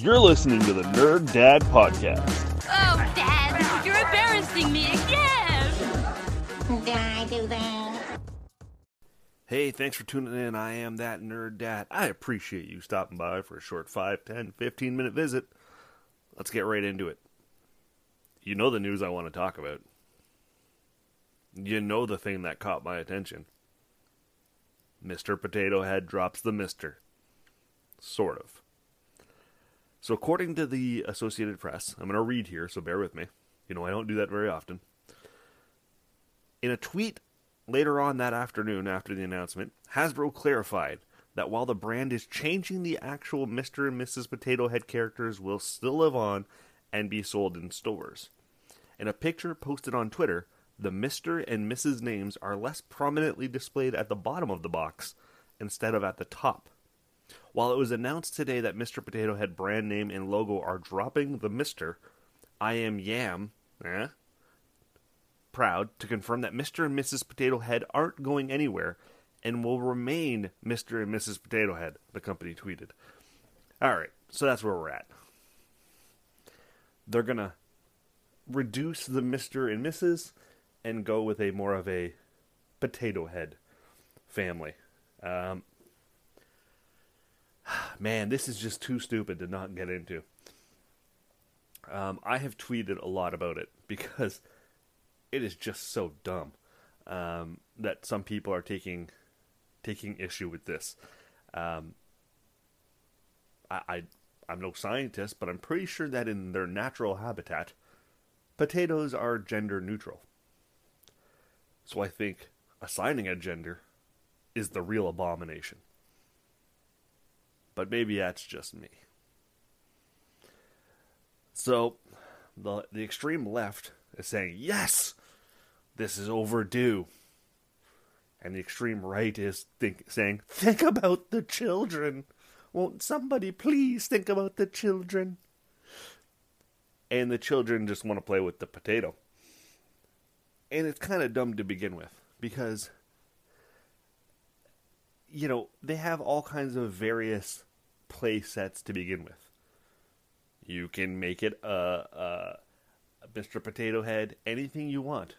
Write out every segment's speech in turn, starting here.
You're listening to the Nerd Dad Podcast. Oh, Dad, you're embarrassing me again. Did I do that? Hey, thanks for tuning in. I am that Nerd Dad. I appreciate you stopping by for a short 5, 10, 15 minute visit. Let's get right into it. You know the news I want to talk about. You know the thing that caught my attention. Mr. Potato Head drops the mister. Sort of. So, according to the Associated Press, I'm going to read here, so bear with me. You know, I don't do that very often. In a tweet later on that afternoon after the announcement, Hasbro clarified that while the brand is changing, the actual Mr. and Mrs. Potato Head characters will still live on and be sold in stores. In a picture posted on Twitter, the Mr. and Mrs. names are less prominently displayed at the bottom of the box instead of at the top. While it was announced today that Mr. Potato Head brand name and logo are dropping the Mr., I am Yam, eh? Proud to confirm that Mr. and Mrs. Potato Head aren't going anywhere and will remain Mr. and Mrs. Potato Head, the company tweeted. Alright, so that's where we're at. They're gonna reduce the Mr. and Mrs. and go with a more of a potato head family. Um, man, this is just too stupid to not get into. Um, I have tweeted a lot about it because it is just so dumb um, that some people are taking taking issue with this. Um, I, I I'm no scientist, but I'm pretty sure that in their natural habitat, potatoes are gender neutral. So I think assigning a gender is the real abomination but maybe that's just me. So, the the extreme left is saying yes, this is overdue, and the extreme right is think, saying think about the children. Won't somebody please think about the children? And the children just want to play with the potato. And it's kind of dumb to begin with because you know, they have all kinds of various play sets to begin with. You can make it a, a, Mr. Potato Head, anything you want,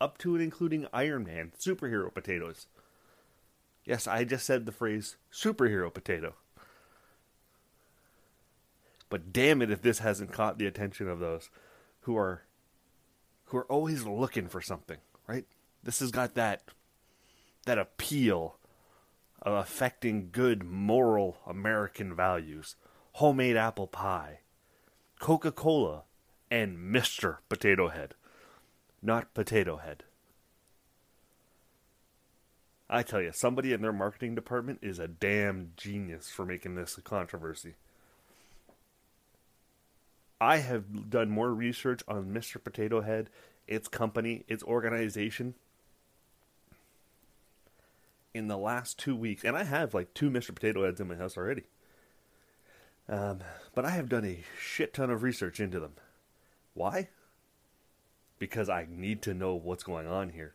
up to and including Iron Man, superhero potatoes. Yes, I just said the phrase superhero potato. But damn it if this hasn't caught the attention of those who are who are always looking for something, right? This has got that that appeal of affecting good moral American values. Homemade apple pie, Coca Cola, and Mr. Potato Head. Not Potato Head. I tell you, somebody in their marketing department is a damn genius for making this a controversy. I have done more research on Mr. Potato Head, its company, its organization, in the last two weeks, and I have like two Mr. Potato Heads in my house already. Um, but I have done a shit ton of research into them. Why? Because I need to know what's going on here.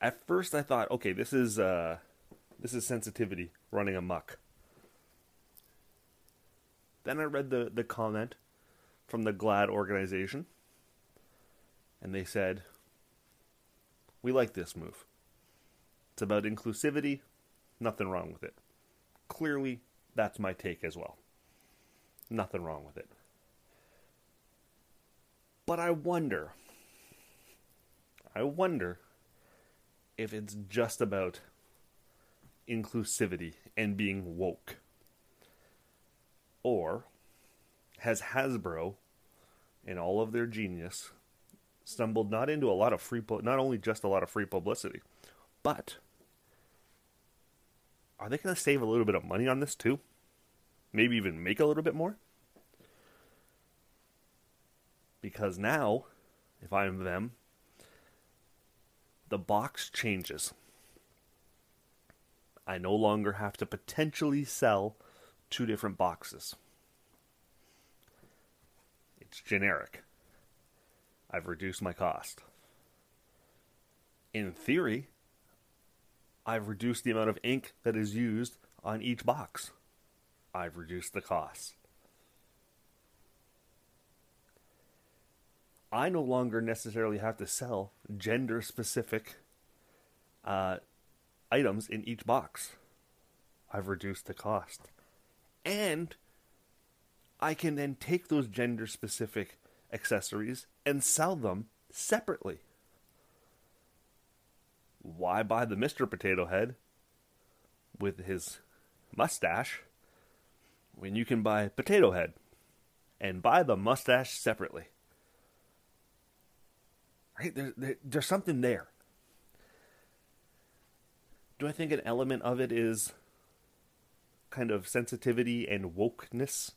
At first, I thought, okay, this is uh, this is sensitivity running amok. Then I read the the comment from the GLAAD organization, and they said, "We like this move. It's about inclusivity. Nothing wrong with it. Clearly, that's my take as well. Nothing wrong with it. But I wonder, I wonder if it's just about inclusivity and being woke. Or has Hasbro, in all of their genius, stumbled not into a lot of free, not only just a lot of free publicity, but are they going to save a little bit of money on this too? Maybe even make a little bit more? Because now, if I'm them, the box changes. I no longer have to potentially sell two different boxes. It's generic. I've reduced my cost. In theory, I've reduced the amount of ink that is used on each box. I've reduced the cost. I no longer necessarily have to sell gender specific uh, items in each box. I've reduced the cost. And I can then take those gender specific accessories and sell them separately. Why buy the Mr. Potato Head with his mustache when you can buy Potato Head and buy the mustache separately? Right? There, there, there's something there. Do I think an element of it is kind of sensitivity and wokeness?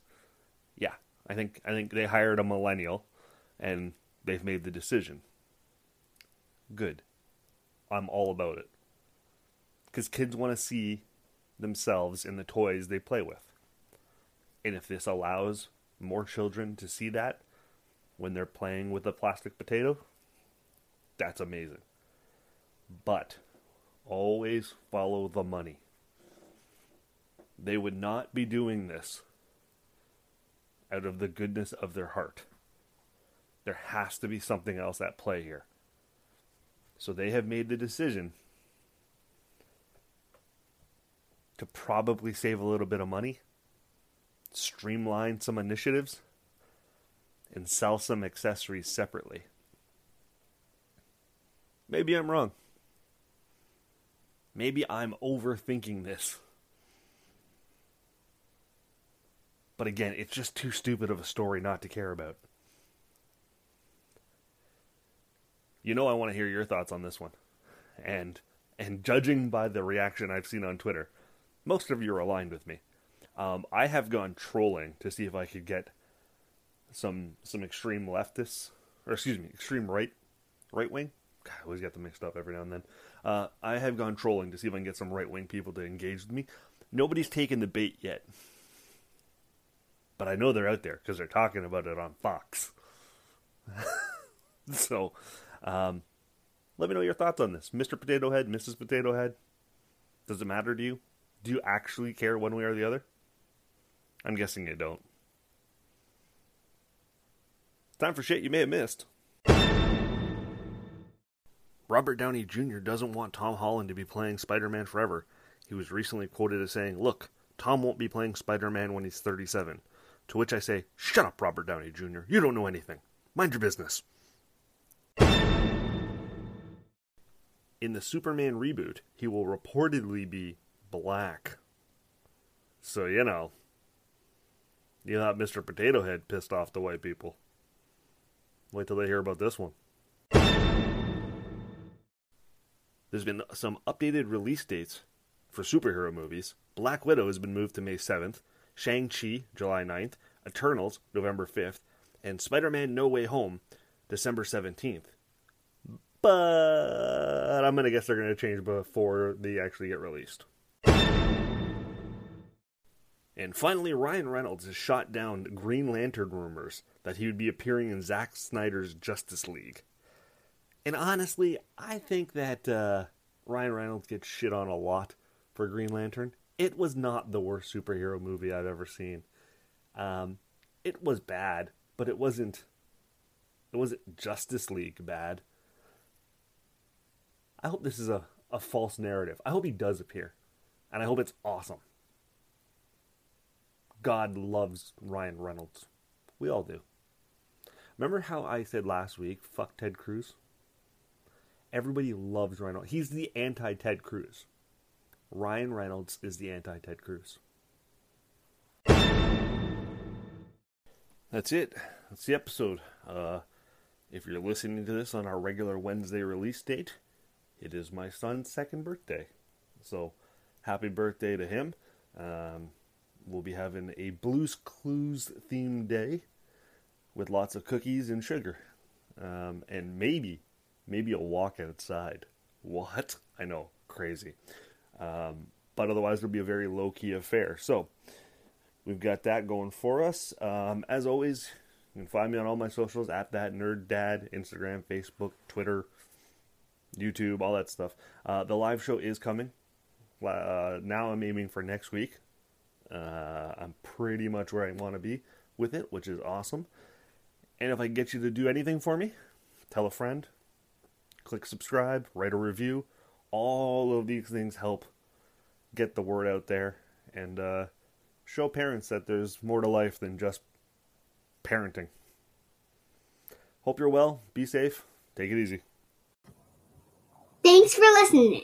Yeah, I think I think they hired a millennial, and they've made the decision. Good. I'm all about it. Because kids want to see themselves in the toys they play with. And if this allows more children to see that when they're playing with a plastic potato, that's amazing. But always follow the money. They would not be doing this out of the goodness of their heart. There has to be something else at play here. So they have made the decision to probably save a little bit of money, streamline some initiatives, and sell some accessories separately. Maybe I'm wrong. Maybe I'm overthinking this. But again, it's just too stupid of a story not to care about. You know I want to hear your thoughts on this one. And and judging by the reaction I've seen on Twitter, most of you are aligned with me. Um, I have gone trolling to see if I could get some some extreme leftists, or excuse me, extreme right right wing. God, I always get them mixed up every now and then. Uh, I have gone trolling to see if I can get some right wing people to engage with me. Nobody's taken the bait yet, but I know they're out there because they're talking about it on Fox. so, um, let me know your thoughts on this, Mr. Potato Head, Mrs. Potato Head. Does it matter to you? Do you actually care one way or the other? I'm guessing you don't. Time for shit you may have missed. Robert Downey Jr. doesn't want Tom Holland to be playing Spider Man forever. He was recently quoted as saying, Look, Tom won't be playing Spider Man when he's 37. To which I say, Shut up, Robert Downey Jr. You don't know anything. Mind your business. In the Superman reboot, he will reportedly be black. So, you know, you got Mr. Potato Head pissed off the white people. Wait till they hear about this one. There's been some updated release dates for superhero movies. Black Widow has been moved to May 7th, Shang-Chi, July 9th, Eternals, November 5th, and Spider-Man No Way Home, December 17th. But I'm going to guess they're going to change before they actually get released. And finally, Ryan Reynolds has shot down Green Lantern rumors that he would be appearing in Zack Snyder's Justice League. And honestly, I think that uh, Ryan Reynolds gets shit on a lot for Green Lantern. It was not the worst superhero movie I've ever seen. Um, it was bad, but it wasn't. It wasn't Justice League bad. I hope this is a, a false narrative. I hope he does appear. And I hope it's awesome. God loves Ryan Reynolds. We all do. Remember how I said last week, fuck Ted Cruz? Everybody loves Reynolds. He's the anti Ted Cruz. Ryan Reynolds is the anti Ted Cruz. That's it. That's the episode. Uh, if you're listening to this on our regular Wednesday release date, it is my son's second birthday. So, happy birthday to him. Um, we'll be having a Blues Clues themed day with lots of cookies and sugar. Um, and maybe, maybe a walk outside. What? I know, crazy. Um, but otherwise, it'll be a very low key affair. So, we've got that going for us. Um, as always, you can find me on all my socials at that nerd dad, Instagram, Facebook, Twitter, YouTube, all that stuff. Uh, the live show is coming. Uh, now I'm aiming for next week. Uh, I'm pretty much where I want to be with it, which is awesome. And if I get you to do anything for me, tell a friend, click subscribe, write a review. All of these things help get the word out there and uh, show parents that there's more to life than just parenting. Hope you're well. Be safe. Take it easy. Thanks for listening.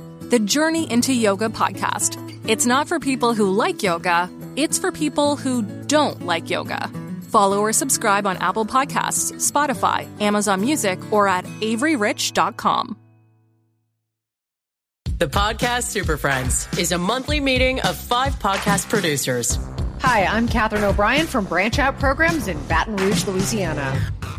The Journey into Yoga podcast. It's not for people who like yoga, it's for people who don't like yoga. Follow or subscribe on Apple Podcasts, Spotify, Amazon Music, or at AveryRich.com. The Podcast Super Friends is a monthly meeting of five podcast producers. Hi, I'm Katherine O'Brien from Branch Out Programs in Baton Rouge, Louisiana.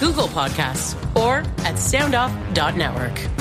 Google Podcasts, or at soundoff.network.